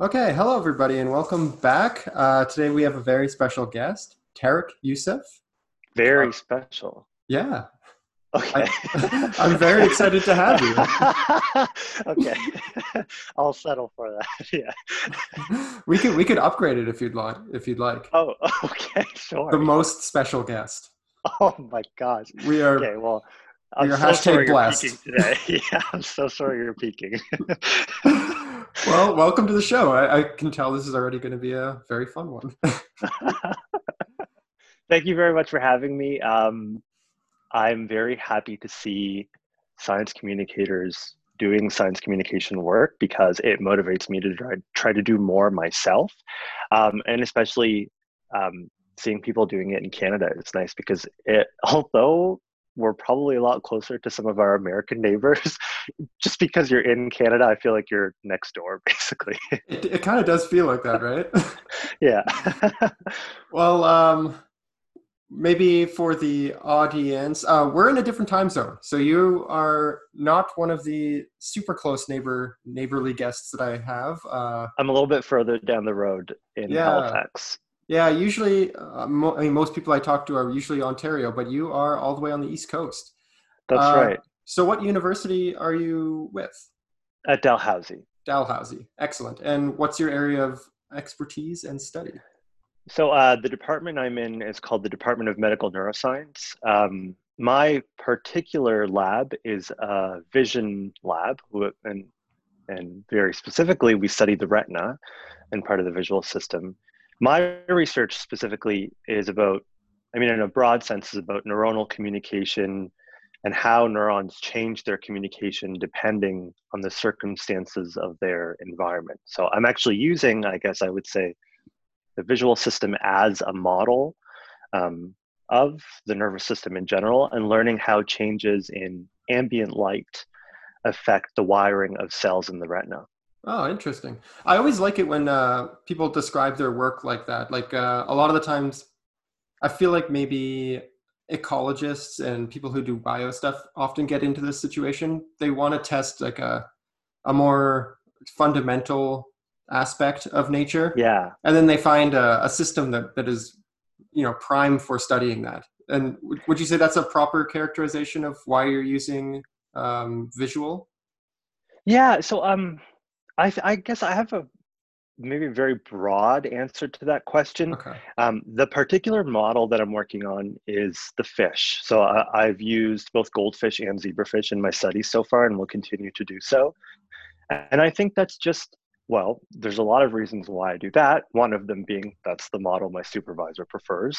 Okay, hello everybody, and welcome back. Uh, today we have a very special guest, Tareq Yousef. Very Uh, special. Yeah, Okay. I, I'm very excited to have you. okay. I'll settle for that. Yeah. We could we could upgrade it if you'd like. If you'd like, Oh, okay, sure. the most special guest. Oh my gosh. We are. Okay, well, I'm You're so hashtag sorry blessed. you're peaking today. yeah, I'm so sorry you're peaking. Well, welcome to the show. I, I can tell this is already going to be a very fun one. Thank you very much for having me. Um, I'm very happy to see science communicators doing science communication work because it motivates me to try, try to do more myself. Um, and especially um, seeing people doing it in Canada is nice because it, although we're probably a lot closer to some of our American neighbors, just because you're in Canada, I feel like you're next door, basically. it it kind of does feel like that, right? yeah. Well, um, maybe for the audience, uh, we're in a different time zone, so you are not one of the super close neighbor neighborly guests that I have. Uh, I'm a little bit further down the road in Yeah. Halifax. yeah, usually, uh, mo- I mean, most people I talk to are usually Ontario, but you are all the way on the East Coast. That's Uh, right. So, what university are you with? At Dalhousie. Dalhousie. Excellent. And what's your area of expertise and study? So uh, the department I'm in is called the Department of Medical Neuroscience. Um, my particular lab is a vision lab, and and very specifically, we study the retina and part of the visual system. My research specifically is about, I mean, in a broad sense, is about neuronal communication and how neurons change their communication depending on the circumstances of their environment. So I'm actually using, I guess I would say, the visual system as a model um, of the nervous system in general and learning how changes in ambient light affect the wiring of cells in the retina. Oh, interesting. I always like it when uh, people describe their work like that. Like uh, a lot of the times, I feel like maybe ecologists and people who do bio stuff often get into this situation. They want to test like a a more fundamental aspect of nature, Yeah, and then they find a, a system that that is, you know, prime for studying that. And would- would you say that's a proper characterization of why you're using um, visual? yeah. So um, I I guess I have a maybe a very broad answer to that question. Okay. Um, the particular model that I'm working on is the fish. So I, I've used both goldfish and zebrafish in my studies so far, and will continue to do so. And I think that's just well, there's a lot of reasons why I do that. One of them being that's the model my supervisor prefers.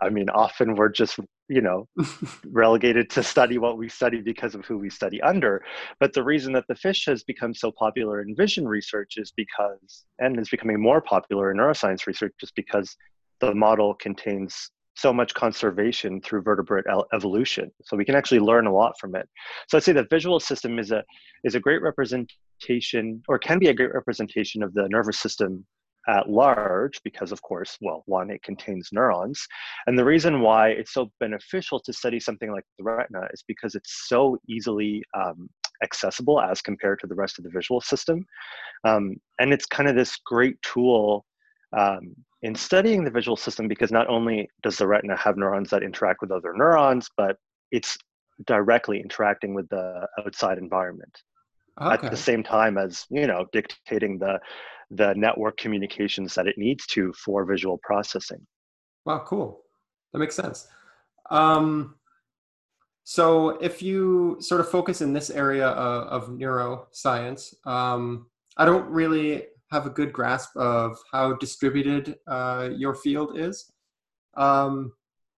I mean, often we're just you know relegated to study what we study because of who we study under. But the reason that the fish has become so popular in vision research is because, and is becoming more popular in neuroscience research, is because the model contains so much conservation through vertebrate evolution. So we can actually learn a lot from it. So I'd say the visual system is a is a great representation, or can be a great representation of the nervous system at large, because of course, well, one, it contains neurons. And the reason why it's so beneficial to study something like the retina is because it's so easily um, accessible as compared to the rest of the visual system. Um, and it's kind of this great tool um, in studying the visual system because not only does the retina have neurons that interact with other neurons, but it's directly interacting with the outside environment Okay. at the same time as you know dictating the the network communications that it needs to for visual processing Wow, cool. That makes sense. Um, so, if you sort of focus in this area of, of neuroscience, um, I don't really have a good grasp of how distributed uh, your field is. Um,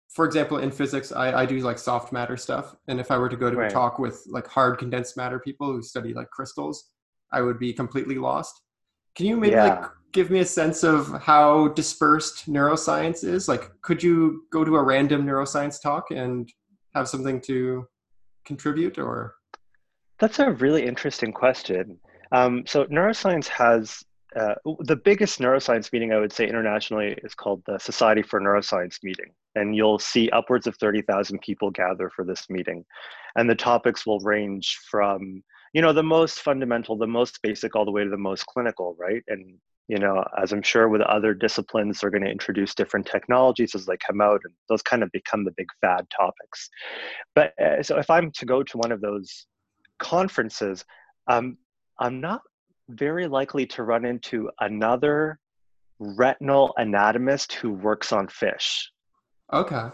for example, in physics, I, I do like soft matter stuff, and if I were to go to Right. a talk with like hard condensed matter people who study like crystals, I would be completely lost. Can you maybe like give me a sense of how dispersed neuroscience is? Like, could you go to a random neuroscience talk and have something to contribute, or That's a really interesting question. Um, so neuroscience has uh, the biggest neuroscience meeting I would say internationally is called the Society for Neuroscience meeting, and you'll see upwards of thirty thousand people gather for this meeting, and the topics will range from you know the most fundamental the most basic all the way to the most clinical right? And you know as i'm sure with other disciplines they're going to introduce different technologies as they come out and those kind of become the big fad topics. But uh, so if i'm to go to one of those conferences um, i'm not very likely to run into another retinal anatomist who works on fish okay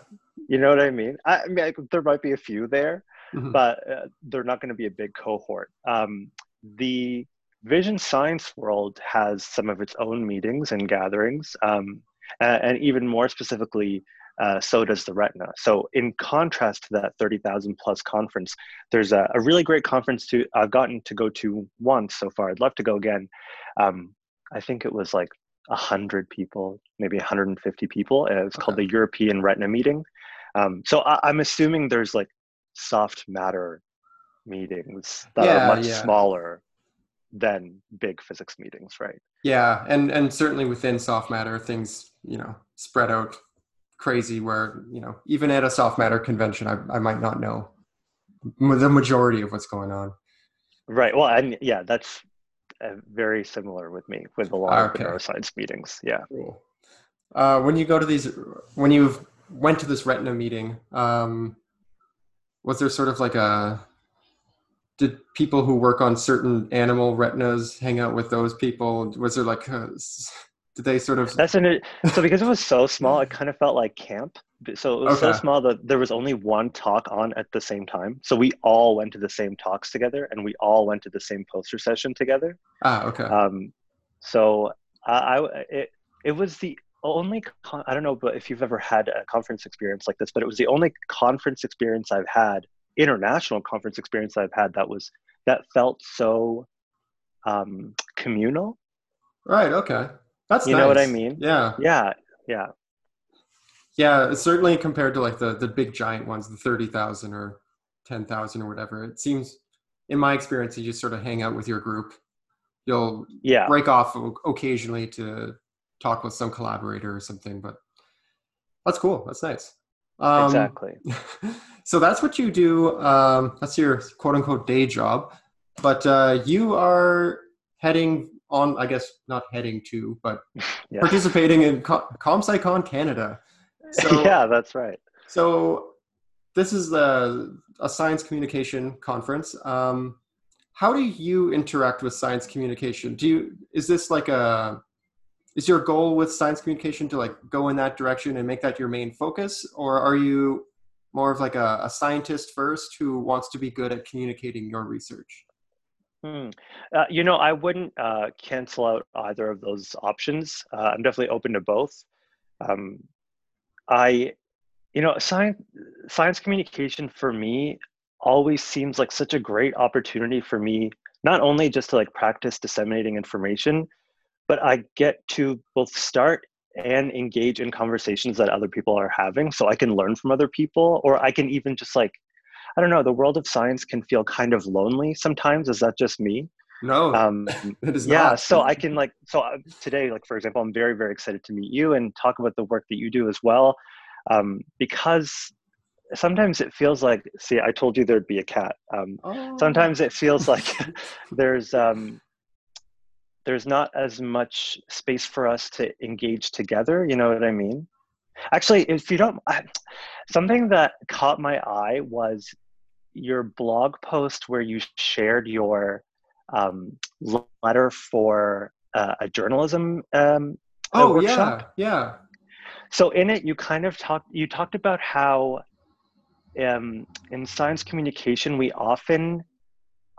you know what i mean i, I mean I, there might be a few there Mhm. but uh, they're not going to be a big cohort. Um, the vision science world has some of its own meetings and gatherings, um, and, and, even more specifically, uh, so does the retina. So, in contrast to that 30,000 plus conference, there's a, a, really great conference to I've gotten to go to once so far. I'd love to go again. Um, I think it was like 100 people, maybe 150 people. And it's okay. called the European Retina Meeting. Um, so I, I'm assuming there's like soft matter meetings that yeah, are much yeah. smaller than big physics meetings, right? Yeah, and and certainly within soft matter, things you know spread out crazy. Where you know even at a soft matter convention, I I might not know the majority of what's going on. Right. Well, and yeah, that's uh, very similar with me with a lot okay. of neuroscience meetings. Yeah. Cool. Uh, when you go to these, when you went to this retina meeting, um, was there sort of like a did people who work on certain animal retinas hang out with those people was there like a, did they sort of that's an so because it was so small it kind of felt like camp so it was okay. so small that there was only one talk on at the same time so we all went to the same talks together and we all went to the same poster session together ah okay um so i, I it, it was the only con- I don't know, but if you've ever had a conference experience like this, but it was the only conference experience I've had, international conference experience I've had that was that felt so um, communal. Right. Okay. That's you nice. know what I mean. Yeah. Yeah. Yeah. Yeah. Certainly compared to like the the big giant ones, the thirty thousand or ten thousand or whatever. It seems, in my experience, you just sort of hang out with your group. You'll yeah break off occasionally to talk with some collaborator or something. But that's cool. That's nice. Um, exactly. so that's what you do. Um, that's your quote unquote day job. But uh, you are heading on, I guess, not heading to, but yeah. participating in Com- ComSciCon Canada. So, yeah, that's right. So this is the, a science communication conference. Um, how do you interact with science communication? Do you is this like a is your goal with science communication to like go in that direction and make that your main focus or are you more of like a, a scientist first who wants to be good at communicating your research hmm. uh, you know i wouldn't uh, cancel out either of those options uh, i'm definitely open to both um, i you know science science communication for me always seems like such a great opportunity for me not only just to like practice disseminating information but I get to both start and engage in conversations that other people are having so I can learn from other people or I can even just like I don't know the world of science can feel kind of lonely sometimes is that just me no um it is yeah not. so I can like so uh, today like for example I'm very very excited to meet you and talk about the work that you do as well um because sometimes it feels like see I told you there'd be a cat um oh. sometimes it feels like there's um there's not as much space for us to engage together. You know what I mean? Actually, if you don't, something that caught my eye was your blog post where you shared your um, letter for uh, a journalism um, oh workshop. yeah. Yeah so in it you kind of talked you talked about how um, in science communication we often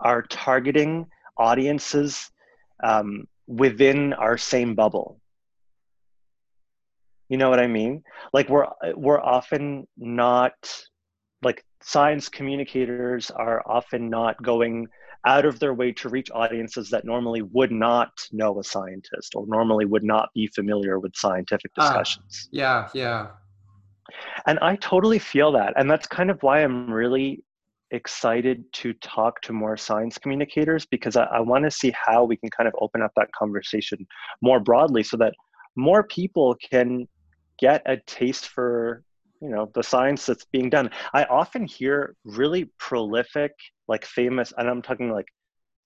are targeting audiences um, within our same bubble. You know what i mean? Like we're we're often not science communicators are often not going out of their way to reach audiences that normally would not know a scientist or normally would not be familiar with scientific ah, discussions. Ah, yeah, yeah. And I totally feel that. And that's kind of why I'm really excited to talk to more science communicators because I, I want to see how we can kind of open up that conversation more broadly so that more people can get a taste for you know the science that's being done. I often hear really prolific like famous and i'm talking like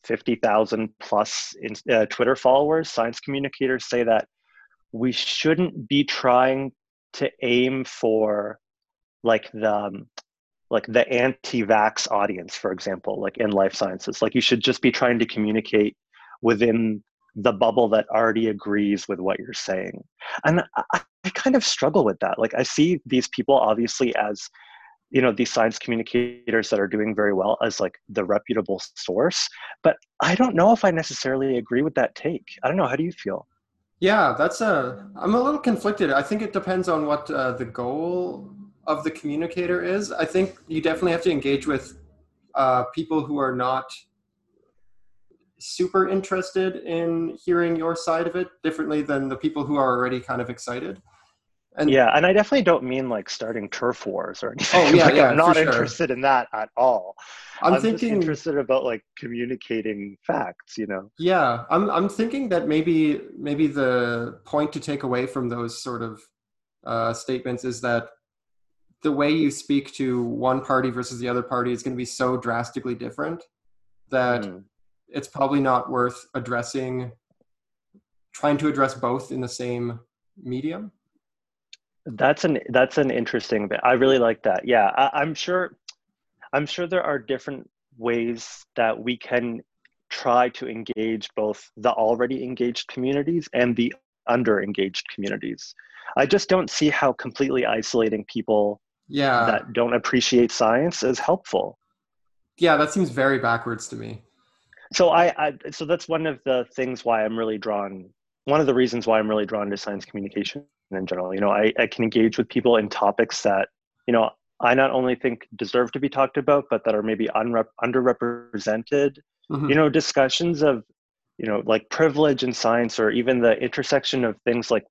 50,000 plus in, uh, Twitter followers, science communicators say that we shouldn't be trying to aim for like the um, like the anti-vax audience for example like in life sciences. Like you should just be trying to communicate within the bubble that already agrees with what you're saying. And kind of struggle with that. Like i see these people obviously as you know these science communicators that are doing very well as like the reputable source but i don't know if i necessarily agree with that take. I don't know. How do you feel? Yeah that's a i'm a little conflicted. I think it depends on what uh, the goal of the communicator is. I think you definitely have to engage with uh, people who are not super interested in hearing your side of it differently than the people who are already kind of excited and yeah, and I definitely don't mean like starting turf wars or anything. Oh yeah, like, yeah. I'm not sure. interested in that at all. I'm, I'm thinking interested about like communicating facts. You know. Yeah, I'm. I'm thinking that maybe maybe the point to take away from those sort of uh, statements is that the way you speak to one party versus the other party is going to be so drastically different that mm. it's probably not worth addressing trying to address both in the same medium that's an that's an interesting bit. I really like that. Yeah, I, I'm sure. I'm sure there are different ways that we can try to engage both the already engaged communities and the under engaged communities. I just don't see how completely isolating people yeah. that don't appreciate science is helpful. Yeah, that seems very backwards to me. So I, I so that's one of the things why I'm really drawn one of the reasons why I'm really drawn to science communication in general. You know, I, I can engage with people in topics that, you know, I not only think deserve to be talked about, but that are maybe unrep- underrepresented. Mm-hmm. You know, discussions of, you know, like privilege in science, or even the intersection of things like,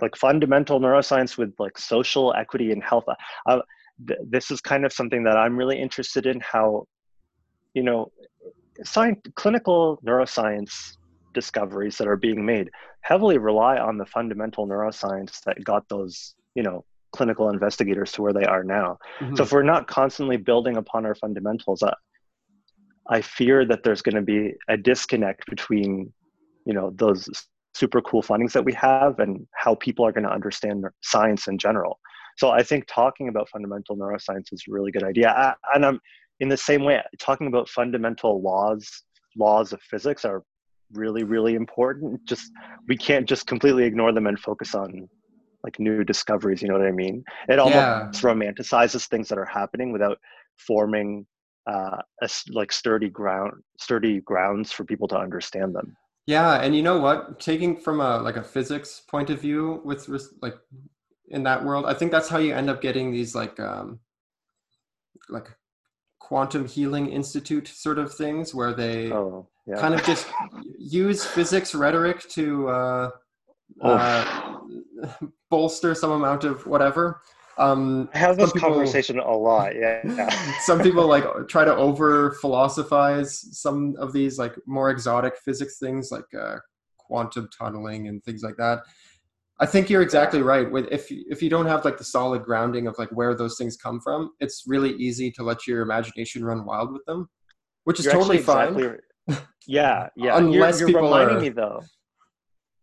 like fundamental neuroscience with like social equity and health. Uh, th- this is kind of something that I'm really interested in. How, you know, science, clinical neuroscience discoveries that are being made heavily rely on the fundamental neuroscience that got those you know clinical investigators to where they are now mm-hmm. so if we're not constantly building upon our fundamentals I, I fear that there's going to be a disconnect between you know those super cool findings that we have and how people are going to understand science in general so i think talking about fundamental neuroscience is a really good idea I, and i'm in the same way talking about fundamental laws laws of physics are really really important. Just we can't just completely ignore them and focus on like new discoveries you know what i mean? It almost yeah. romanticizes things that are happening without forming uh a, like sturdy ground sturdy grounds for people to understand them. Yeah and you know what? Taking from a like a physics point of view with like in that world i think that's how you end up getting these like um like quantum healing institute sort of things where they oh yeah. kind of just use physics rhetoric to uh, uh, bolster some amount of whatever. Um, I have this people, conversation a lot. Yeah. yeah. some people like try to over philosophize some of these like more exotic physics things like uh, quantum tunneling and things like that. I think you're exactly right. With if if you don't have like the solid grounding of like where those things come from, it's really easy to let your imagination run wild with them, which is you're totally fine. Exactly, yeah, yeah. Unless you're, you're people reminding are, me though.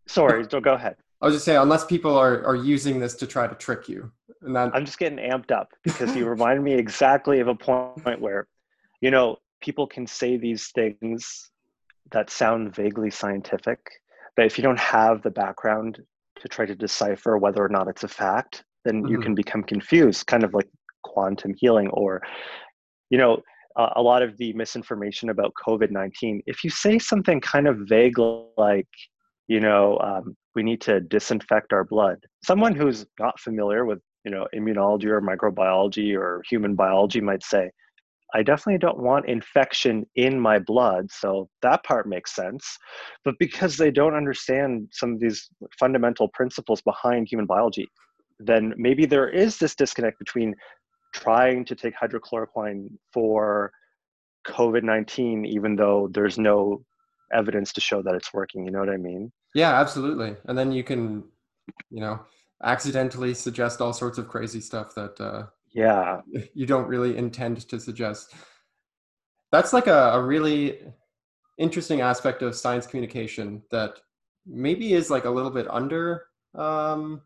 Sorry, so go ahead. I was just saying, unless people are are using this to try to trick you, and that I'm just getting amped up because you reminded me exactly of a point where, you know, people can say these things that sound vaguely scientific, but if you don't have the background to try to decipher whether or not it's a fact, then mm-hmm. you can become confused, kind of like quantum healing or, you know, uh, a lot of the misinformation about COVID 19, if you say something kind of vague like, you know, um, we need to disinfect our blood, someone who's not familiar with, you know, immunology or microbiology or human biology might say, I definitely don't want infection in my blood. So that part makes sense. But because they don't understand some of these fundamental principles behind human biology, then maybe there is this disconnect between trying to take hydrochloroquine for COVID 19, even though there's no evidence to show that it's working. You know what I mean? Yeah, absolutely. And then you can, you know, accidentally suggest all sorts of crazy stuff that, uh, yeah, you don't really intend to suggest. That's like a, a really interesting aspect of science communication that maybe is like a little bit under um,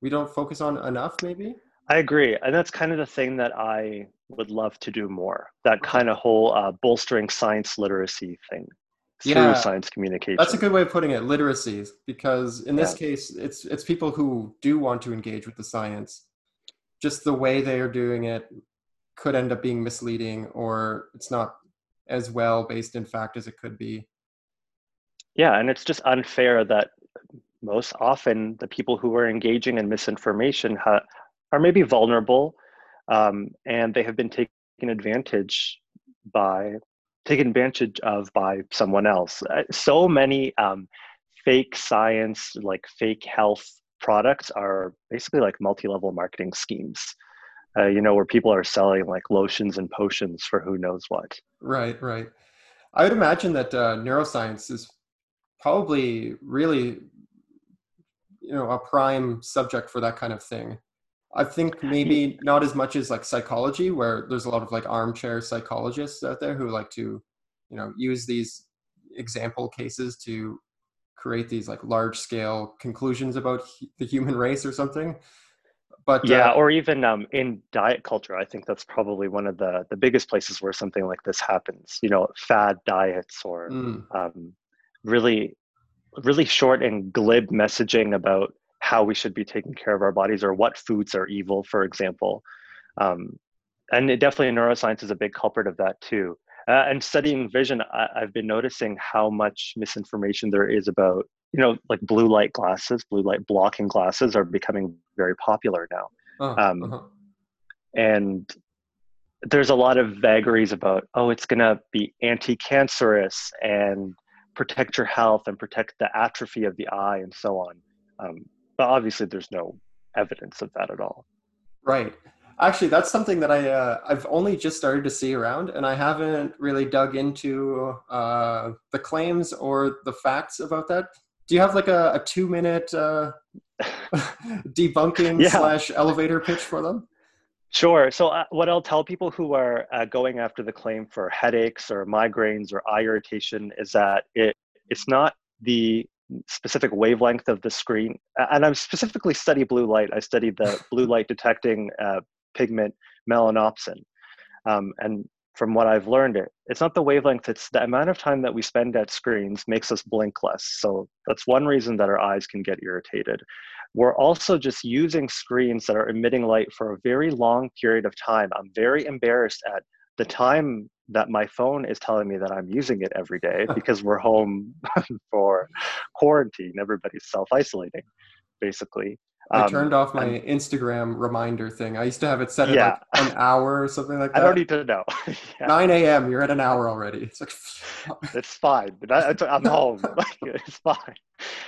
we don't focus on enough maybe? I agree and that's kind of the thing that i would love to do more that kind of whole uh, bolstering science literacy thing through yeah, science communication. That's a good way of putting it literacy because in this yeah. case it's it's people who do want to engage with the science just the way they are doing it could end up being misleading or it's not as well based in fact as it could be. Yeah and it's just unfair that most often the people who are engaging in misinformation ha- are maybe vulnerable um, and they have been taken advantage by taken advantage of by someone else. Uh, so many um, fake science like fake health products are basically like multi-level marketing schemes uh, you know where people are selling like lotions and potions for who knows what. Right right. I would imagine that uh, neuroscience is probably really you know a prime subject for that kind of thing. I think maybe not as much as like psychology where there's a lot of like armchair psychologists out there who like to you know use these example cases to create these like large scale conclusions about the human race or something. But yeah uh, or even um, in diet culture i think that's probably one of the the biggest places where something like this happens. You know fad diets or mm. um, really really short and glib messaging about how we should be taking care of our bodies or what foods are evil for example. Um, and it, definitely neuroscience is a big culprit of that too uh, and studying vision I, i've been noticing how much misinformation there is about you know like blue light glasses blue light blocking glasses are becoming very popular now. Uh, um, uh-huh. and there's a lot of vagaries about oh it's going to be anti-cancerous and protect your health and protect the atrophy of the eye and so on. Um, but obviously there's no evidence of that at all. Right actually that's something that i uh, i've only just started to see around and i haven't really dug into uh, the claims or the facts about that do you have like a, a two minute uh, debunking yeah. slash elevator pitch for them Sure. So, uh, what I'll tell people who are uh, going after the claim for headaches or migraines or eye irritation is that it it's not the specific wavelength of the screen. And I'm specifically study blue light. I studied the blue light detecting uh, pigment melanopsin. Um, and from what I've learned, it it's not the wavelength. It's the amount of time that we spend at screens makes us blink less. So that's one reason that our eyes can get irritated. We're also just using screens that are emitting light for a very long period of time. I'm very embarrassed at the time that my phone is telling me that I'm using it every day because we're home for quarantine. Everybody's self isolating, basically. I um, turned off my and, Instagram reminder thing. I used to have it set at yeah. like an hour or something like that. I don't need to know. yeah. 9 a.m. You're at an hour already. It's like it's fine. I, am home. it's fine.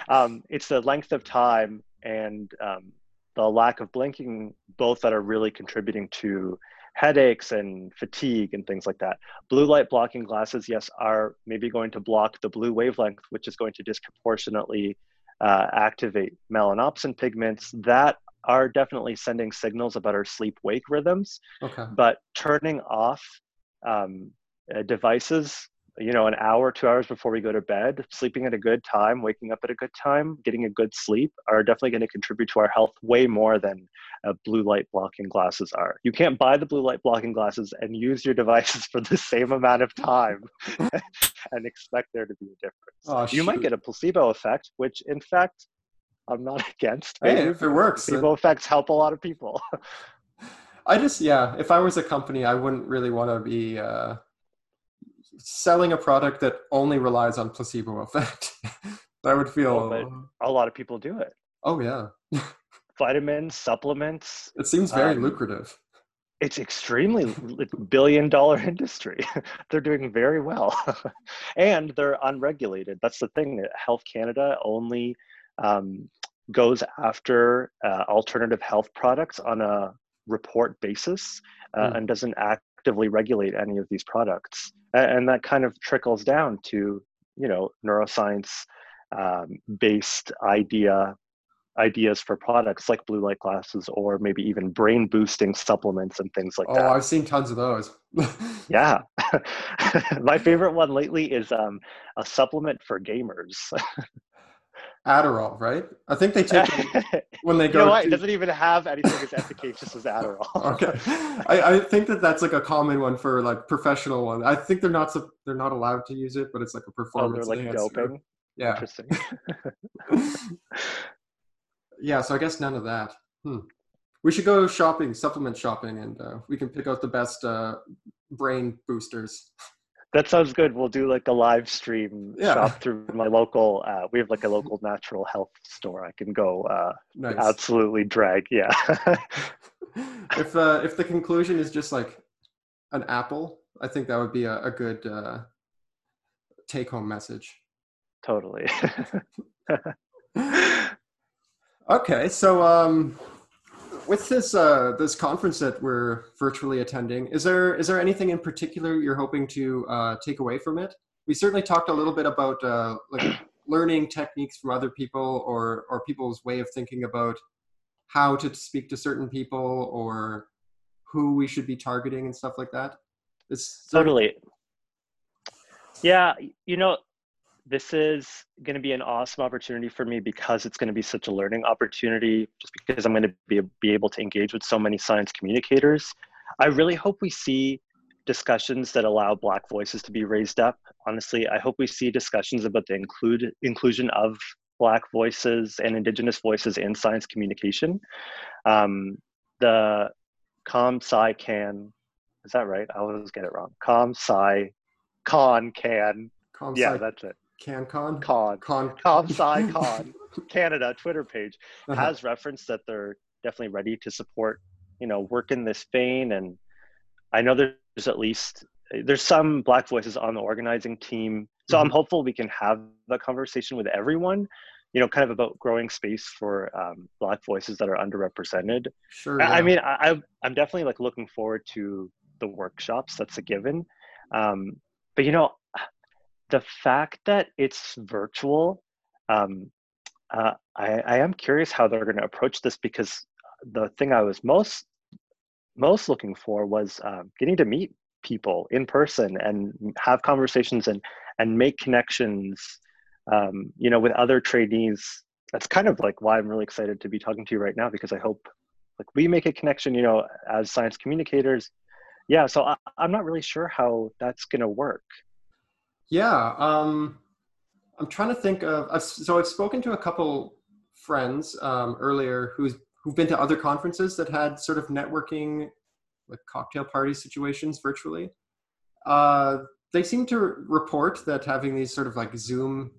Um, it's the length of time and um, the lack of blinking, both that are really contributing to headaches and fatigue and things like that. Blue light blocking glasses, yes, are maybe going to block the blue wavelength, which is going to disproportionately uh, activate melanopsin pigments that are definitely sending signals about our sleep wake rhythms. Okay. But turning off um, uh, devices you know, an hour, two hours before we go to bed, sleeping at a good time, waking up at a good time, getting a good sleep are definitely going to contribute to our health way more than uh, blue light blocking glasses are. You can't buy the blue light blocking glasses and use your devices for the same amount of time and expect there to be a difference. Oh, you might get a placebo effect, which in fact, I'm not against. Hey, if it works, placebo effects help a lot of people. I just, yeah, if I was a company, I wouldn't really want to be. Uh selling a product that only relies on placebo effect. I would feel. but a lot of people do it. Oh yeah. Vitamins, supplements. It seems very um, lucrative. It's extremely billion dollar industry. they're doing very well, and they're unregulated. That's the thing. that Health Canada only um, goes after uh, alternative health products on a report basis uh, mm. and doesn't act actively regulate any of these products and that kind of trickles down to you know neuroscience um, based idea ideas for products like blue light glasses or maybe even brain boosting supplements and things like oh, that. Oh, I've seen tons of those. yeah. My favorite one lately is um, a supplement for gamers. Adderall, right? I think they take it when they go. You know what? to- It doesn't even have anything as efficacious as Adderall. okay, I, I think that that's like a common one for like professional one. I think they're not they're not allowed to use it, but it's like a performance. Oh, they're like enhancer. doping. Yeah, Interesting. yeah. So I guess none of that. Hmm. We should go shopping, supplement shopping, and uh, we can pick out the best uh, brain boosters. That sounds good. We'll do like a live stream Yeah. shop through my local. Uh, we have like a local natural health store. I can go uh, Nice. absolutely drag. Yeah. if uh, if the conclusion is just like an apple, I think that would be a, a good uh, take home message. totally. Okay, so um, with this uh, this conference that we're virtually attending, is there is there anything in particular you're hoping to uh, take away from it? We certainly talked a little bit about uh, like learning techniques from other people or or people's way of thinking about how to speak to certain people or who we should be targeting and stuff like that. It's totally. Yeah, you know, this is going to be an awesome opportunity for me because it's going to be such a learning opportunity. Just because I'm going to be be able to engage with so many science communicators, I really hope we see discussions that allow Black voices to be raised up. Honestly, I hope we see discussions about the include inclusion of Black voices and Indigenous voices in science communication. Um, the Com Sci Can is that right? I always get it wrong. Com Sci Con Can. Com Yeah, that's it. CanCon Con. Con Com Sci Con Canada Twitter page Uh-huh. has referenced that they're definitely ready to support, you know, work in this vein. And I know there's at least there's some Black voices on the organizing team. So I'm Mhm. hopeful we can have a conversation with everyone, you know, kind of about growing space for um, Black voices that are underrepresented. Sure. I- I mean, I- I'm definitely like looking forward to the workshops. That's a given. Um, but you know, the fact that it's virtual, um, uh, I, I am curious how they're going to approach this because the thing I was most most looking for was um, getting to meet people in person and have conversations and and make connections. Um, you know, with other trainees. That's kind of like why I'm really excited to be talking to you right now because I hope like we make a connection. You know, as science communicators. Yeah, so I, I'm not really sure how that's going to work. Yeah, um, I'm trying to think of. I've, so I've spoken to a couple friends um, earlier who's who've been to other conferences that had sort of networking, like cocktail party situations virtually. Uh, they seem to report that having these sort of like Zoom,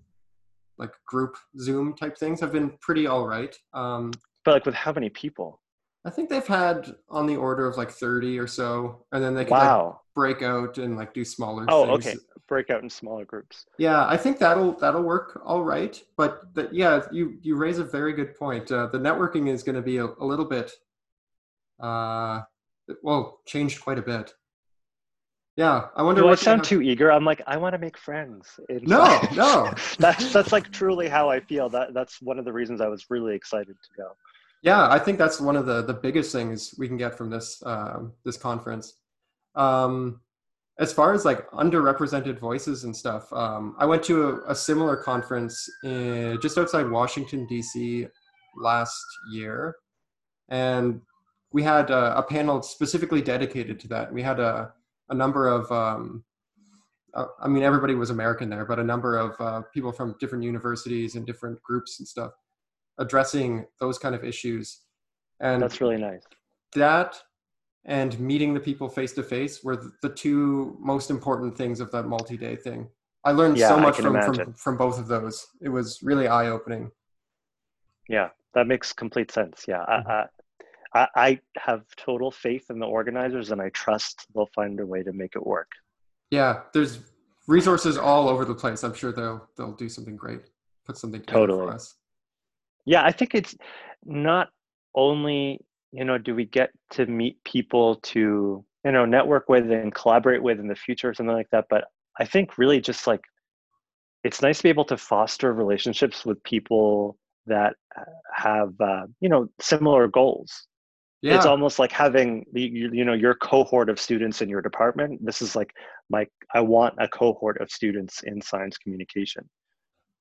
like group Zoom type things have been pretty all right. Um, But like with how many people? I think they've had on the order of like 30 or so, and then they could like break out and like do smaller Oh, things. okay. Break out in smaller groups. Yeah, I think that'll that'll work all right. But the, yeah, you you raise a very good point. Uh, the networking is going to be a, a little bit, uh, well, changed quite a bit. Yeah, I wonder. Do I sound too eager? I'm like, I want to make friends. No, no. that's that's like truly how I feel. That that's one of the reasons I was really excited to go. Yeah, I think that's one of the the biggest things we can get from this um, this conference. Um, as far as like underrepresented voices and stuff, um, I went to a, a similar conference in, just outside Washington D.C. last year, and we had a, a panel specifically dedicated to that. We had a a number of um, uh, I mean, everybody was American there, but a number of uh, people from different universities and different groups and stuff addressing those kind of issues. And That's really nice. that and meeting the people face to face were the two most important things of that multi-day thing. I learned Yeah, so much from, from from both of those. It was really eye-opening. Yeah, that makes complete sense. Yeah, Mhm. I, I, I I have total faith in the organizers, and I trust they'll find a way to make it work. Yeah, there's resources all over the place. I'm sure they'll they'll do something great. Put something together Totally. for us. Yeah, I think it's not only you know do we get to meet people to you know network with and collaborate with in the future or something like that, but I think really just like it's nice to be able to foster relationships with people that have uh, you know similar goals. Yeah. it's almost like having you, you know your cohort of students in your department. This is like my i want a cohort of students in science communication.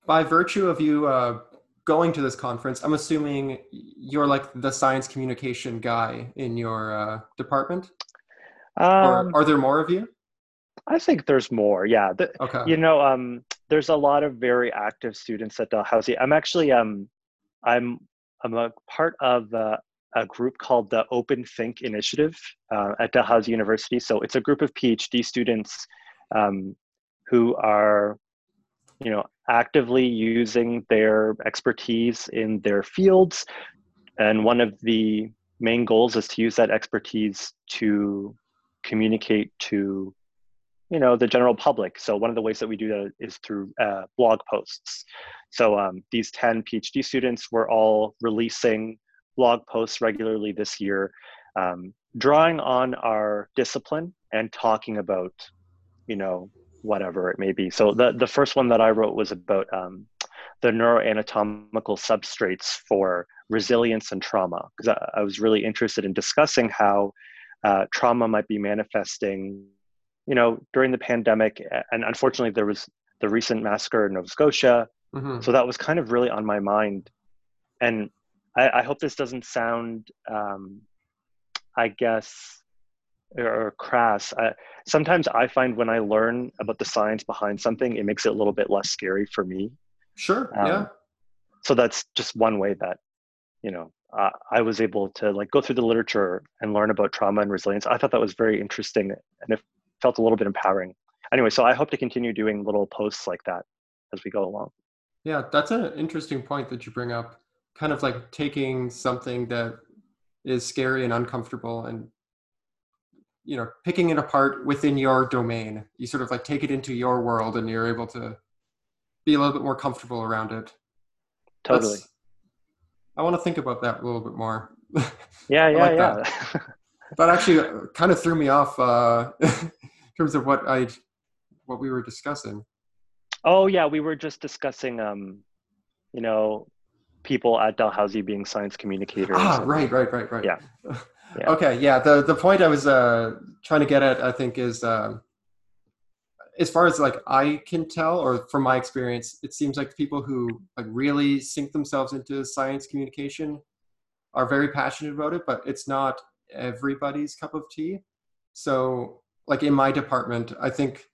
By virtue of you uh, going to this conference, I'm assuming you're like the science communication guy in your uh, department. um, or are there more of you? i think there's more yeah the, Okay. you know um, there's a lot of very active students at dalhousie i'm actually um, i'm i'm a part of uh, a group called the open think initiative uh, at dalhousie university so it's a group of phd students um, who are you know actively using their expertise in their fields. And one of the main goals is to use that expertise to communicate to you know the general public. So one of the ways that we do that is through uh, blog posts. So um, these 10 phd students were all releasing blog posts regularly this year um, drawing on our discipline and talking about you know whatever it may be. So the, the first one that i wrote was about um, the neuroanatomical substrates for resilience and trauma because I, I was really interested in discussing how uh, trauma might be manifesting you know during the pandemic and unfortunately there was the recent massacre in nova scotia. Mhm. so that was kind of really on my mind. And i, I hope this doesn't sound um, i guess or crass I, sometimes i find when i learn about the science behind something it makes it a little bit less scary for me Sure. um, yeah. so that's just one way that you know uh, i was able to like go through the literature and learn about trauma and resilience i thought that was very interesting and it felt a little bit empowering anyway so i hope to continue doing little posts like that as we go along Yeah, that's an interesting point that you bring up. Kind of like taking something that is scary and uncomfortable and you know, picking it apart within your domain. You sort of like take it into your world and you're able to be a little bit more comfortable around it. totally That's- I want to think about that a little bit more. yeah yeah like yeah that actually kind of threw me off uh, in terms of what I what we were discussing. oh yeah we were just discussing um you know people at dalhousie being science communicators Ah, right, right, right, right. Yeah. Yeah. Okay, yeah. The the point I was uh, trying to get at, I think, is um, as far as like I can tell, or from my experience, it seems like people who like really sink themselves into science communication are very passionate about it, but it's not everybody's cup of tea. So, like in my department, I think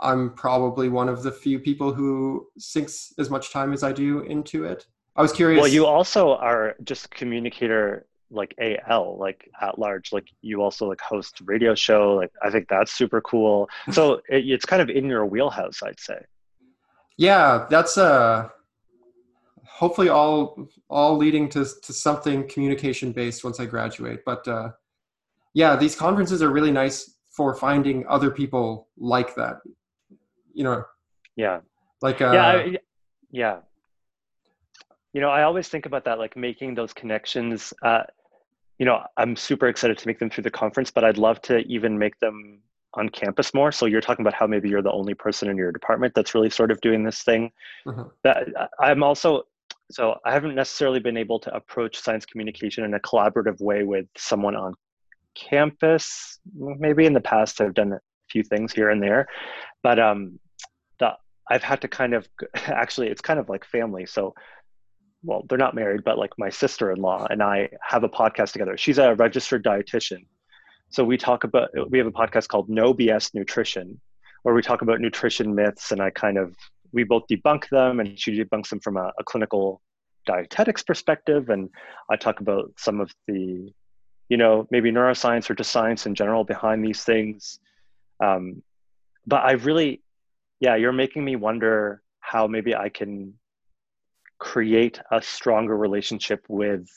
I'm probably one of the few people who sinks as much time as I do into it. I was curious. well you also are just communicator like al like at large like you also like host radio show like i think that's super cool. So it, it's kind of in your wheelhouse i'd say. Yeah that's uh hopefully all all leading to to something communication based once i graduate. But uh yeah these conferences are really nice for finding other people like that you know? Yeah. Like uh yeah I, yeah. You know i always think about that like making those connections uh you know i'm super excited to make them through the conference but i'd love to even make them on campus more. So you're talking about how maybe you're the only person in your department that's really sort of doing this thing. Mhm. that i'm also so i haven't necessarily been able to approach science communication in a collaborative way with someone on campus maybe in the past i've done a few things here and there but um the i've had to kind of actually it's kind of like family. So well they're not married but like my sister-in-law and i have a podcast together. She's a registered dietitian. So we talk about we have a podcast called no bs nutrition where we talk about nutrition myths and i kind of we both debunk them and she debunks them from a, a clinical dietetics perspective and i talk about some of the you know maybe neuroscience or just science in general behind these things. Um, but i really yeah you're making me wonder how maybe i can create a stronger relationship with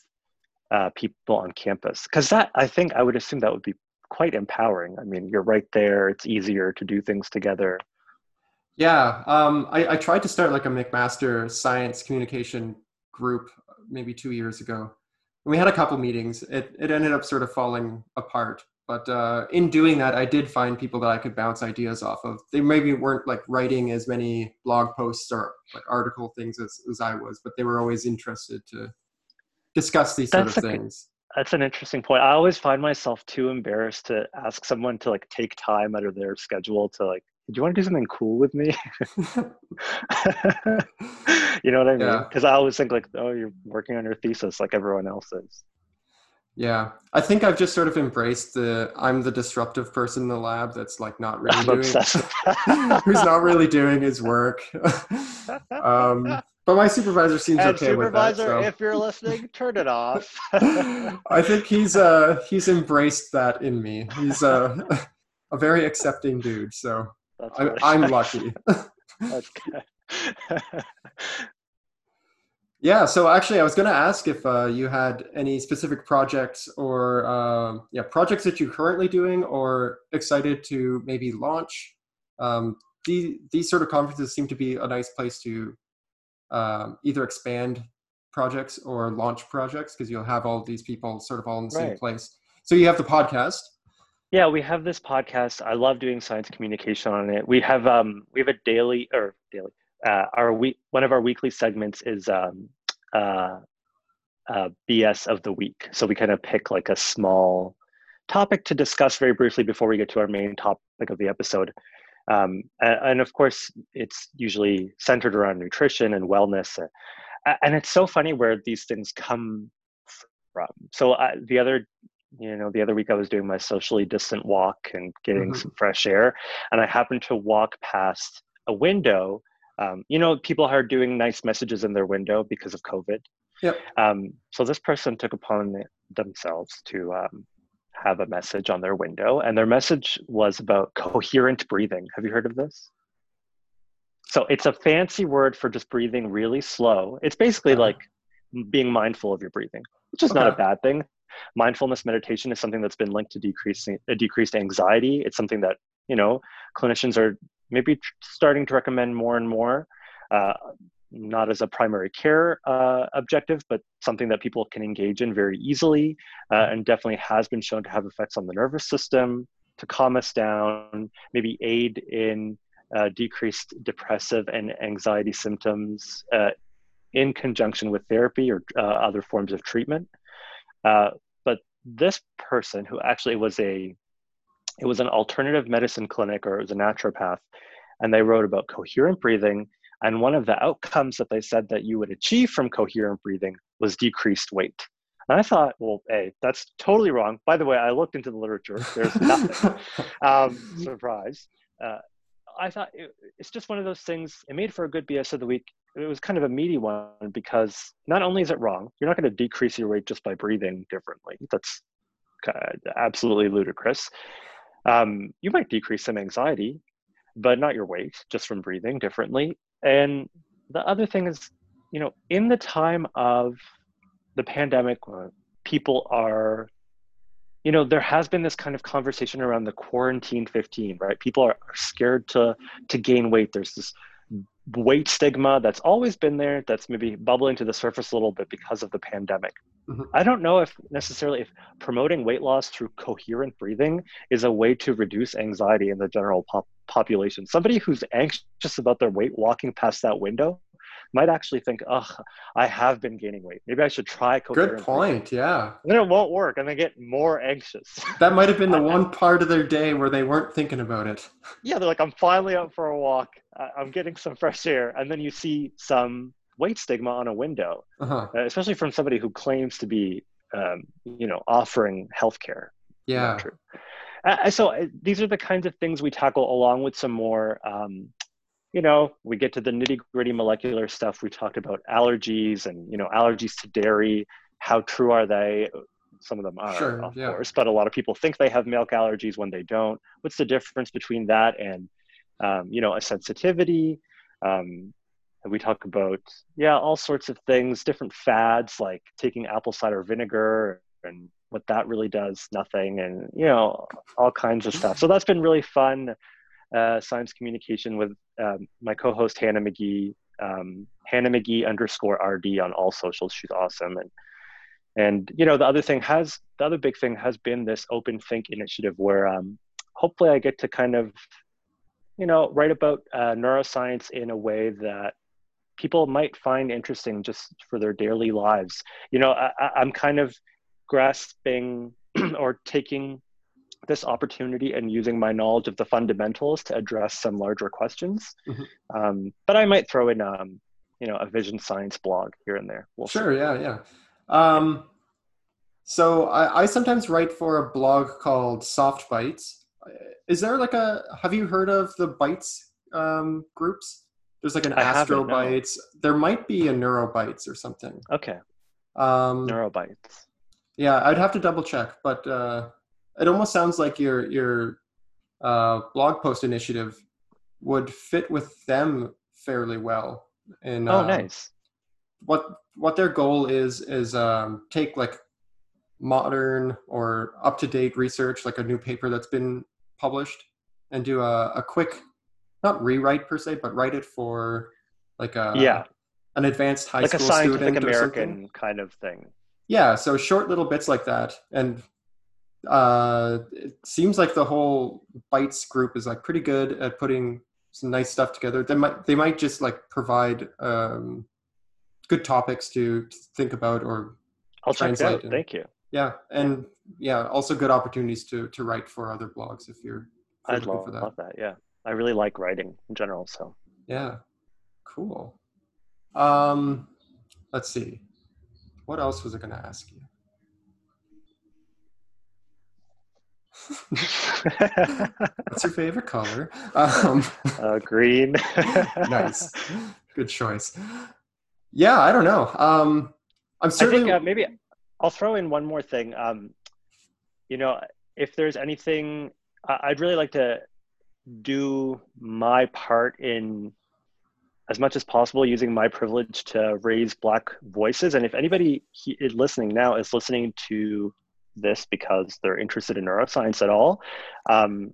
uh, people on campus. Because that i think i would assume that would be quite empowering. I mean you're right there. It's easier to do things together. Yeah um I, I tried to start like a mcmaster science communication group maybe two years ago. And we had a couple meetings. It, it ended up sort of falling apart but uh, in doing that, I did find people that I could bounce ideas off of. They maybe weren't like writing as many blog posts or like article things as, as I was, but they were always interested to discuss these sort of a- things. That's an interesting point. I always find myself too embarrassed to ask someone to like take time out of their schedule to like, do you want to do something cool with me? you know what I mean? Yeah. Because I always think like, oh, you're working on your thesis like everyone else is. Yeah, I think I've just sort of embraced the I'm the disruptive person in the lab that's like not really I'm doing who's not really doing his work. um, but my supervisor seems and okay with that. supervisor, So. if you're listening, turn it off. I think he's uh he's embraced that in me. He's uh, a very accepting dude. So I, I'm lucky. That's good. Yeah. So actually, I was going to ask if uh, you had any specific projects or uh, yeah projects that you're currently doing or excited to maybe launch. Um, these these sort of conferences seem to be a nice place to um, either expand projects or launch projects because you'll have all these people sort of all in the same place. So you have the podcast. Yeah, we have this podcast. I love doing science communication on it. We have um we have a daily or daily uh, our week one of our weekly segments is um uh, uh BS of the week. So we kind of pick like a small topic to discuss very briefly before we get to our main topic of the episode. Um, a- and, of course, it's usually centered around nutrition and wellness. Uh, and it's so funny where these things come from. So the other you know the other week i was doing my socially distant walk and getting Mhm. some fresh air and i happened to walk past a window um, you know people are doing nice messages in their window because of covid. Yep. um, so this person took upon themselves to um, have a message on their window and their message was about coherent breathing. Have you heard of this? So it's a fancy word for just breathing really slow. It's basically Uh-huh. like being mindful of your breathing which is not a bad thing. Mindfulness meditation is something that's been linked to decreasing uh, decreased anxiety. It's something that you know clinicians are maybe tr- starting to recommend more and more uh, not as a primary care uh, objective but something that people can engage in very easily uh, and definitely has been shown to have effects on the nervous system to calm us down maybe aid in uh, decreased depressive and anxiety symptoms uh, in conjunction with therapy or other forms of treatment. But this person who actually was a it was an alternative medicine clinic or it was a naturopath and they wrote about coherent breathing and one of the outcomes that they said that you would achieve from coherent breathing was decreased weight and i thought well hey that's totally wrong by the way i looked into the literature there's nothing um, surprise. Uh, I thought it, it's just one of those things. It made for a good BS of the week. It was kind of a meaty one because not only is it wrong, you're not going to decrease your weight just by breathing differently. That's kind of absolutely ludicrous. Um, you might decrease some anxiety, but not your weight just from breathing differently. And the other thing is, you know, in the time of the pandemic, uh, people are you know there has been this kind of conversation around the quarantine 15 right? People are, are scared to to gain weight. There's this weight stigma that's always been there that's maybe bubbling to the surface a little bit because of the pandemic Mhm. i don't know if necessarily if promoting weight loss through coherent breathing is a way to reduce anxiety in the general pop- population somebody who's anxious about their weight walking past that window might actually think oh i have been gaining weight maybe i should try coherent Good breathing." point. Yeah. then it won't work and they get more anxious That might have been the one part of their day where they weren't thinking about it. yeah they're like i'm finally out for a walk i'm getting some fresh air and then you see some weight stigma on a window Uh-huh. uh, especially from somebody who claims to be um, you know offering healthcare Yeah. True. Uh, so uh, these are the kinds of things we tackle along with some more um, you know we get to the nitty gritty molecular stuff we talked about allergies and you know allergies to dairy how true are they some of them are Sure, of yeah. course but a lot of people think they have milk allergies when they don't what's the difference between that and um, you know a sensitivity um, and we talk about yeah all sorts of things different fads like taking apple cider vinegar and what that really does nothing and you know all kinds of stuff. So that's been really fun uh, science communication with um, my co-host hannah mcgee um, hannah mcgee underscore rd on all socials. She's awesome. And And you know, the other thing has the other big thing has been this Open Think initiative, where um, hopefully I get to kind of, you know, write about uh, neuroscience in a way that people might find interesting just for their daily lives. You know, I, I'm kind of grasping or taking this opportunity and using my knowledge of the fundamentals to address some larger questions. Mm-hmm. Um, but I might throw in, um, you know, a vision science blog here and there. We'll sure, see. yeah, yeah. Um, so I, I, sometimes write for a blog called Soft Bites. Is there like a? Have you heard of the Bites um, groups? There's like an Astro Bites. No. There might be a Neurobites or something. Okay. Um, Neurobites. Yeah, I'd have to double check, but uh, it almost sounds like your your uh, blog post initiative would fit with them fairly well. And oh, um, nice. What what their goal is is um, take like modern or up to date research, like a new paper that's been published, and do a, a quick, not rewrite per se, but write it for like a yeah an advanced high like school a scientific American kind of thing. Yeah, so short little bits like that, and uh, it seems like the whole Bites group is like pretty good at putting some nice stuff together. They might they might just like provide um, good topics to think about or I'll translate. Check it. Thank you. Yeah, and yeah, also good opportunities to to write for other blogs if you're. If you're I'd love, that. love that. Yeah, I really like writing in general. So. Yeah, cool. Um, let's see. What else was I going to ask you? What's your favorite color? Um, uh, green. nice. Good choice. Yeah, I don't know. Um, I'm certainly. I think uh, maybe I'll throw in one more thing. Um, you know, if there's anything, I'd really like to do my part in as much as possible using my privilege to raise black voices and if anybody listening now is listening to this because they're interested in neuroscience at all. Um,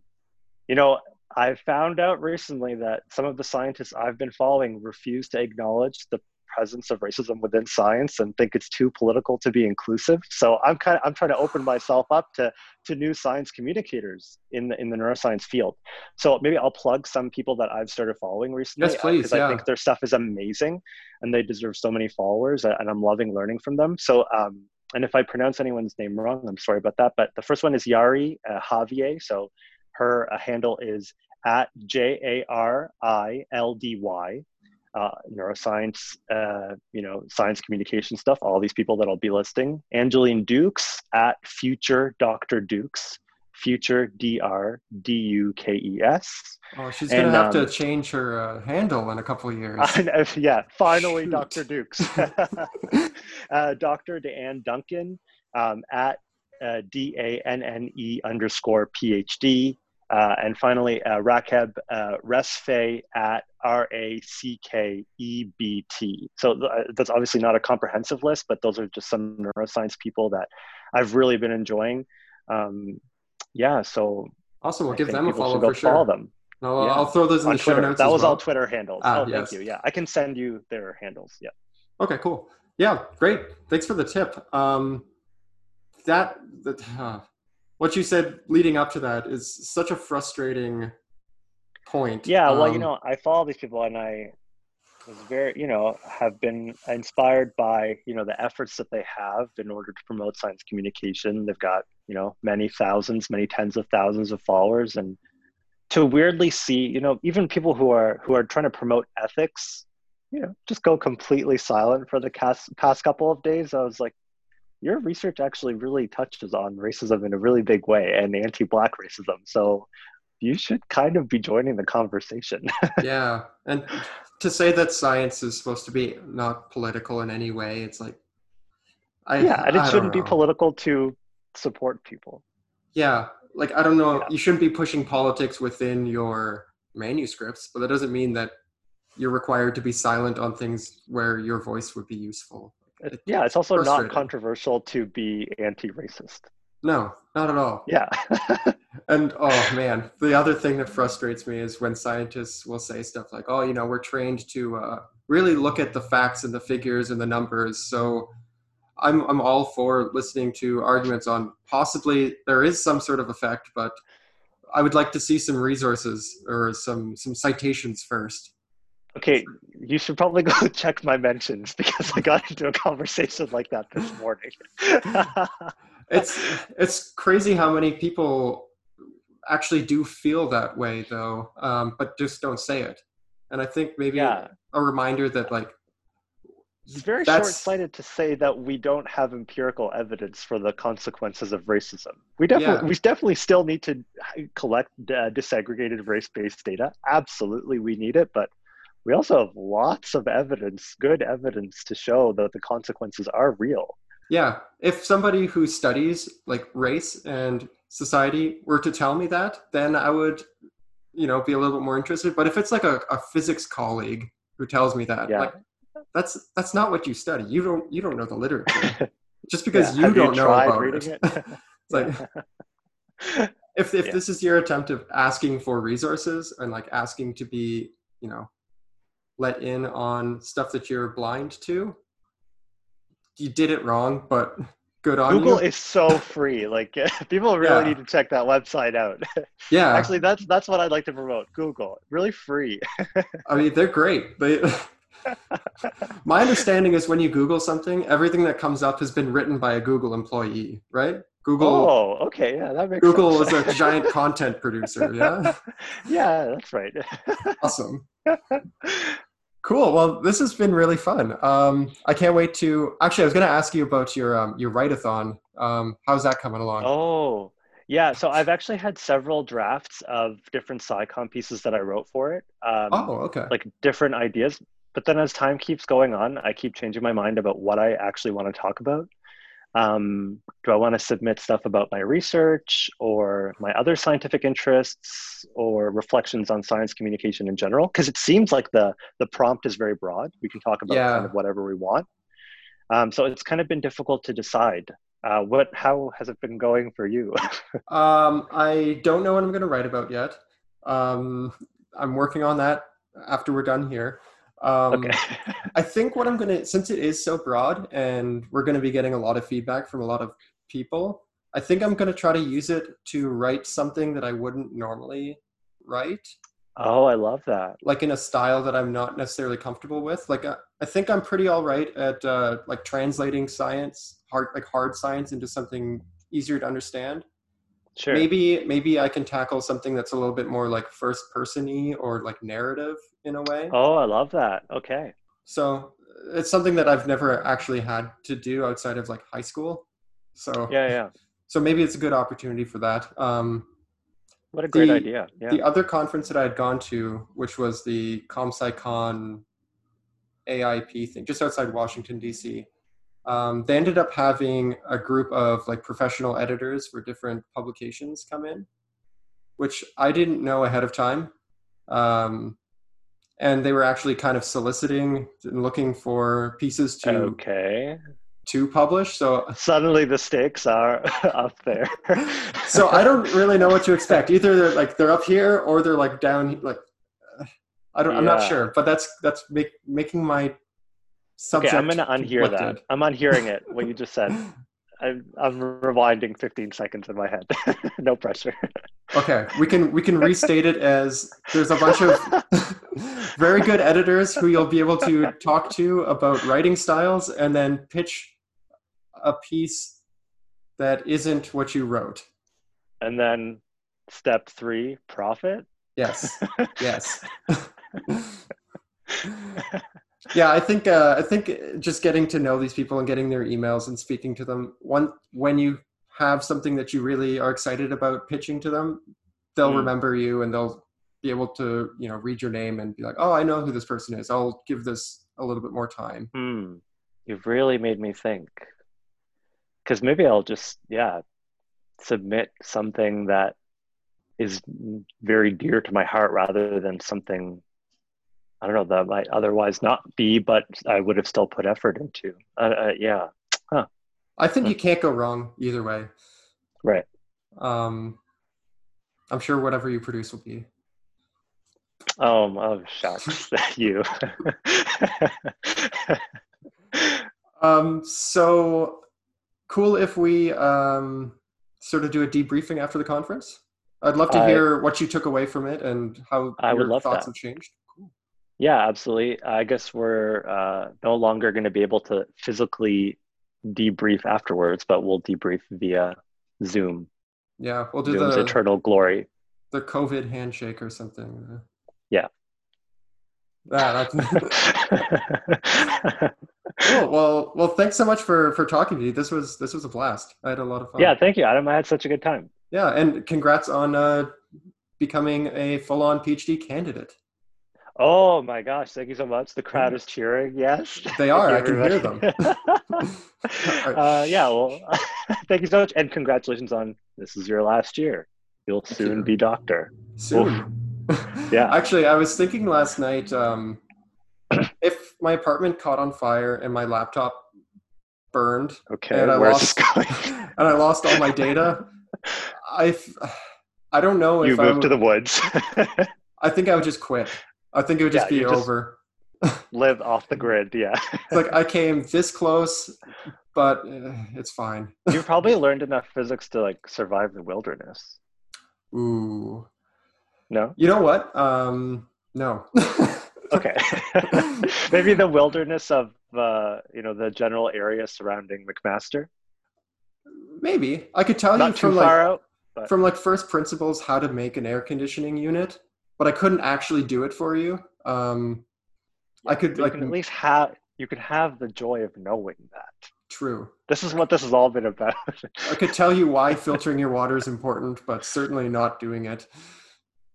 you know, I found out recently that some of the scientists I've been following refuse to acknowledge the presence of racism within science and think it's too political to be inclusive. So I'm kind of I'm trying to open myself up to to new science communicators in the in the neuroscience field. So maybe I'll plug some people that I've started following recently yes, please, because yeah. I think their stuff is amazing and they deserve so many followers and I'm loving learning from them. So um, and if I pronounce anyone's name wrong, I'm sorry about that. But the first one is Yari uh, Javier. So her uh, handle is at J A R I L D Y. Uh, neuroscience, uh, you know, science communication stuff, all these people that I'll be listing. Angeline Dukes at Future Dr. Dukes future D R D U K E S. Oh, she's gonna have um, to change her uh, handle in a couple of years. yeah, finally, Dr. Dukes. uh, Dr. DeAnne Duncan um, at uh, D A N N E underscore PhD. Uh, and finally, uh, Rackeb uh, Tesfaye at R A C K E B T. So th- uh, that's obviously not a comprehensive list, but those are just some neuroscience people that I've really been enjoying. Um, yeah, so awesome. We'll I give them a follow for sure. Follow them. No, yeah. I'll throw those in On the Twitter. show notes. That was well. all Twitter handles. Ah, oh, yes. thank you. Yeah, I can send you their handles. Yeah. Okay, cool. Yeah, great. Thanks for the tip. Um, that that uh, what you said leading up to that is such a frustrating point. Yeah, well, um, you know, I follow these people and I was very, you know, have been inspired by, you know, the efforts that they have in order to promote science communication. They've got, you know, many thousands, many tens of thousands of followers and to weirdly see, you know, even people who are who are trying to promote ethics, you know, just go completely silent for the past, past couple of days. I was like, your research actually really touches on racism in a really big way and anti-black racism. So you should kind of be joining the conversation. yeah. And to say that science is supposed to be not political in any way, it's like, I, yeah, and it I shouldn't be political to support people. Yeah. Like, I don't know, yeah. you shouldn't be pushing politics within your manuscripts, but that doesn't mean that you're required to be silent on things where your voice would be useful. It, yeah, it's also not controversial to be anti-racist. No, not at all. Yeah. and oh man, the other thing that frustrates me is when scientists will say stuff like, "Oh, you know, we're trained to uh, really look at the facts and the figures and the numbers." So I'm I'm all for listening to arguments on possibly there is some sort of effect, but I would like to see some resources or some some citations first. Okay, you should probably go check my mentions because I got into a conversation like that this morning. it's it's crazy how many people actually do feel that way though, um, but just don't say it. And I think maybe yeah. a reminder that like it's very short-sighted to say that we don't have empirical evidence for the consequences of racism. We definitely, yeah. we definitely still need to collect uh, disaggregated race-based data. Absolutely, we need it, but we also have lots of evidence, good evidence, to show that the consequences are real. Yeah, if somebody who studies like race and society were to tell me that, then I would, you know, be a little bit more interested. But if it's like a, a physics colleague who tells me that, yeah. like that's that's not what you study. You don't you don't know the literature. Just because yeah. you don't you know about it. it? like if if yeah. this is your attempt of asking for resources and like asking to be, you know, let in on stuff that you're blind to, you did it wrong, but good on Google you. is so free. Like people really yeah. need to check that website out. Yeah. Actually, that's that's what I'd like to promote. Google, really free. I mean, they're great. They My understanding is when you Google something, everything that comes up has been written by a Google employee, right? Google. Oh, okay, yeah, that makes Google sense. is a giant content producer. Yeah. yeah, that's right. awesome. Cool. Well, this has been really fun. Um, I can't wait to. Actually, I was going to ask you about your um, your write-a-thon. Um, how's that coming along? Oh, yeah. So I've actually had several drafts of different SciComm pieces that I wrote for it. Um, oh, okay. Like different ideas. But then as time keeps going on, I keep changing my mind about what I actually want to talk about. Um, do I want to submit stuff about my research or my other scientific interests or reflections on science communication in general? Because it seems like the the prompt is very broad. We can talk about yeah. kind of whatever we want. Um, so it's kind of been difficult to decide. Uh, what how has it been going for you? um, I don't know what I'm going to write about yet. Um, I'm working on that after we're done here. Um, okay. I think what I'm going to, since it is so broad and we're going to be getting a lot of feedback from a lot of people, I think I'm going to try to use it to write something that I wouldn't normally write. Oh, I love that. Like in a style that I'm not necessarily comfortable with. Like I, I think I'm pretty all right at uh, like translating science, hard like hard science into something easier to understand. Sure. Maybe maybe I can tackle something that's a little bit more like first persony or like narrative in a way. Oh, I love that. Okay. So it's something that I've never actually had to do outside of like high school. So yeah, yeah. So maybe it's a good opportunity for that. Um, what a great the, idea! Yeah. The other conference that I had gone to, which was the ComSciCon AIP thing, just outside Washington D.C um, they ended up having a group of like professional editors for different publications come in which i didn't know ahead of time. Um, and they were actually kind of soliciting and looking for pieces to okay. to publish so suddenly the stakes are up there. So i don't really know what to expect. Either they're like they're up here or they're like down like i don't yeah. i'm not sure but that's that's make, making my subject. Okay, I'm gonna unhear that. I'm unhearing it. What you just said. I'm, I'm rewinding 15 seconds in my head. no pressure. Okay, we can we can restate it as there's a bunch of very good editors who you'll be able to talk to about writing styles, and then pitch a piece that isn't what you wrote. And then step three, profit. Yes. Yes yeah i think uh, i think just getting to know these people and getting their emails and speaking to them one when you have something that you really are excited about pitching to them they'll mm. remember you and they'll be able to you know read your name and be like oh i know who this person is i'll give this a little bit more time mm. you've really made me think because maybe i'll just yeah submit something that is very dear to my heart rather than something I don't know that might otherwise not be, but I would have still put effort into. Uh, uh, yeah. Huh. I think you can't go wrong either way. Right. Um, I'm sure whatever you produce will be. Oh, oh shucks, you. Um, so cool if we um, sort of do a debriefing after the conference. I'd love to I- hear what you took away from it and how I would your love thoughts that. have changed. Yeah, absolutely. I guess we're uh, no longer going to be able to physically debrief afterwards, but we'll debrief via Zoom. Yeah, we'll do Zoom's the eternal glory. the COVID handshake or something. Yeah. Yeah, that's cool. Well, well, thanks so much for for talking to you. This was this was a blast. I had a lot of fun. yeah, thank you, Adam. I had such a good time. yeah, and congrats on uh, becoming a full on PhD candidate. Oh my gosh, thank you so much. The crowd is cheering. Yes. They are. I can hear them. uh, yeah, well, thank you so much. And congratulations on this is your last year. You'll Thank soon you. be doctor. Soon. Yeah. Actually, I was thinking last night um, if my apartment caught on fire and my laptop burned Okay, And I where's lost- going? and I lost all my data, I I don't know if you moved to would, the woods. I think I would just quit. I think it would just Yeah, be you just- over. Live off the grid. Yeah. It's like I came this close, but uh, it's fine. you probably learned enough physics to like survive the wilderness. Ooh. No? You know what? Um, no. Okay. Maybe the wilderness of uh, you know, the general area surrounding McMaster. Maybe I could tell you Not too from like out. from like first principles how to make an air conditioning unit, but I couldn't actually do it for you. Um, I could like can at least have you could have the joy of knowing that. true. This is what this has all been about. I could tell you why filtering your water is important, but certainly not doing it.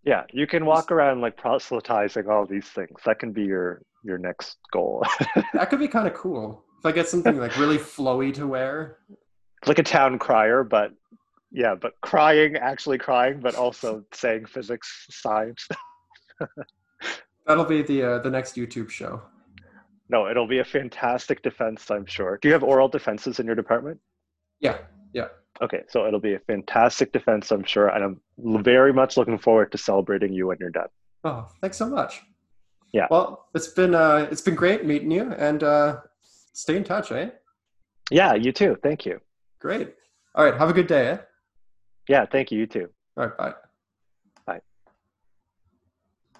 yeah, you can walk around like proselytizing all these things. That can be your your next goal. That could be kind of cool if I get something like really flowy to wear. like a town crier, but yeah, but crying, actually crying, but also saying physics, science. That'll be the uh, the next YouTube show. No, it'll be a fantastic defense, I'm sure. Do you have oral defenses in your department? Yeah, yeah. Okay, so it'll be a fantastic defense, I'm sure, and I'm very much looking forward to celebrating you when you're done. Oh, thanks so much. Yeah. Well, it's been uh, it's been great meeting you, and uh, stay in touch, eh? Yeah, you too. Thank you. Great. All right. Have a good day, eh? Yeah, thank you. You too. All right. Bye. Bye.